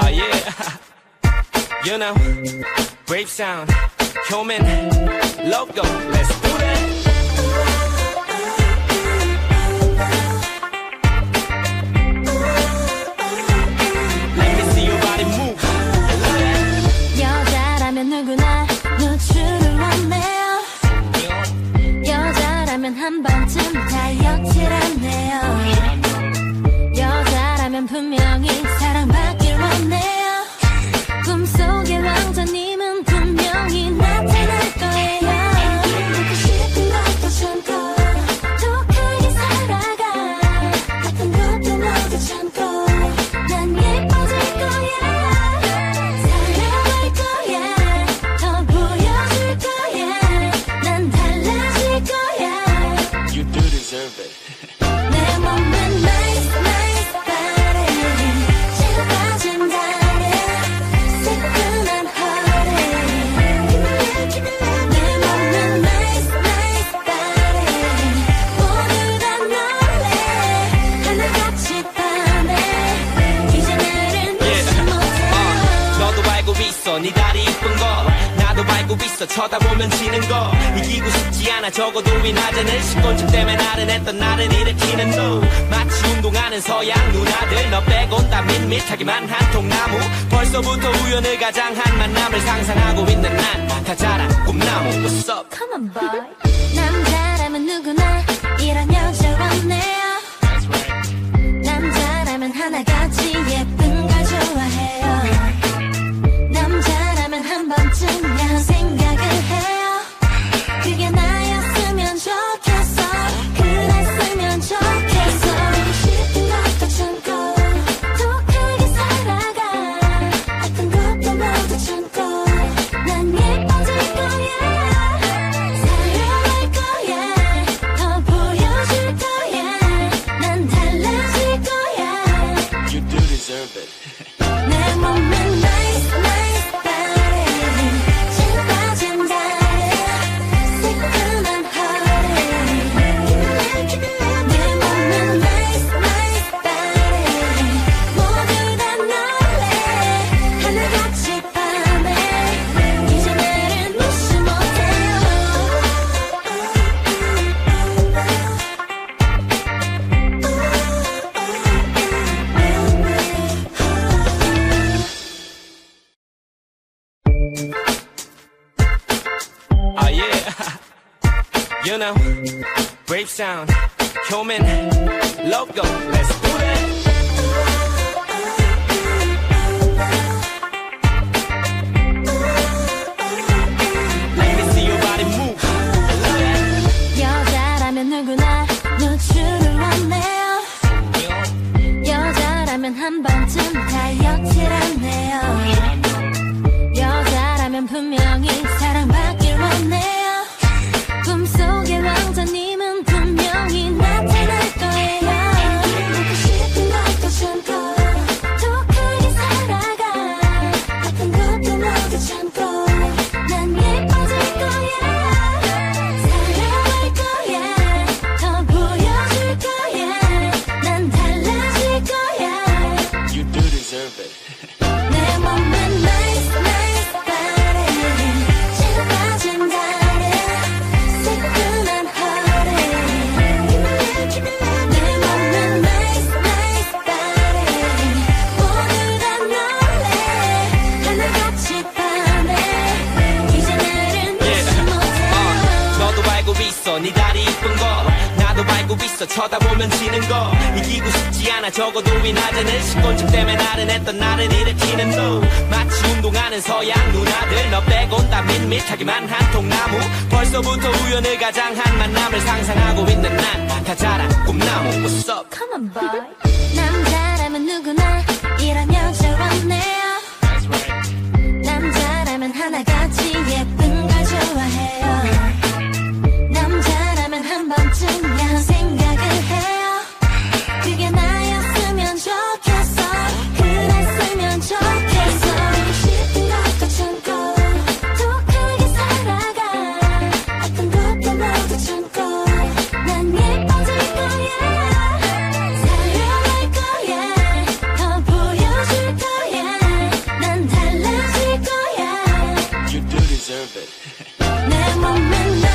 Oh yeah. you know, brave sound, human, logo. Let's do that. Let me see your body move. 여자라면 누구나 노출을 원해요 여자라면 한 번쯤 다이어트라네요 여자라면 분명히 사랑받 있어. 네 다리 이쁜 거. 나도 알고 있어. 쳐다보면 지는 거. 이기고 싶지 않아. 적어도 이 낮에는 식곤증 때문에 나른했던 나를 일으키는 너 마치 운동하는 서양 누나들. 너 빼곤 다 밋밋하기만 한 통나무. 벌써부터 우연을 가장한 만남을 상상하고 있는 난 다 자란 꿈나무. What's up? Come on boy. 남자라면 누구나 you know, brave sound, human, logo. Let's do that. 쳐다보면 지는 거. 이기고 싶지 않아 적어도 이 낮에는 식곤증 때문에 나른했던 나를 일으키는 너 마치 운동하는 서양 누나들 너 빼곤 다 밋밋하기만 한 통나무. 벌써부터 우연을 가장한 만남을 상상하고 있는 난 다 자란 꿈나무. What's up? Come on boy. 남자라면 누구나 이런 여자 원해요. 남자라면 하나같이 내 몸은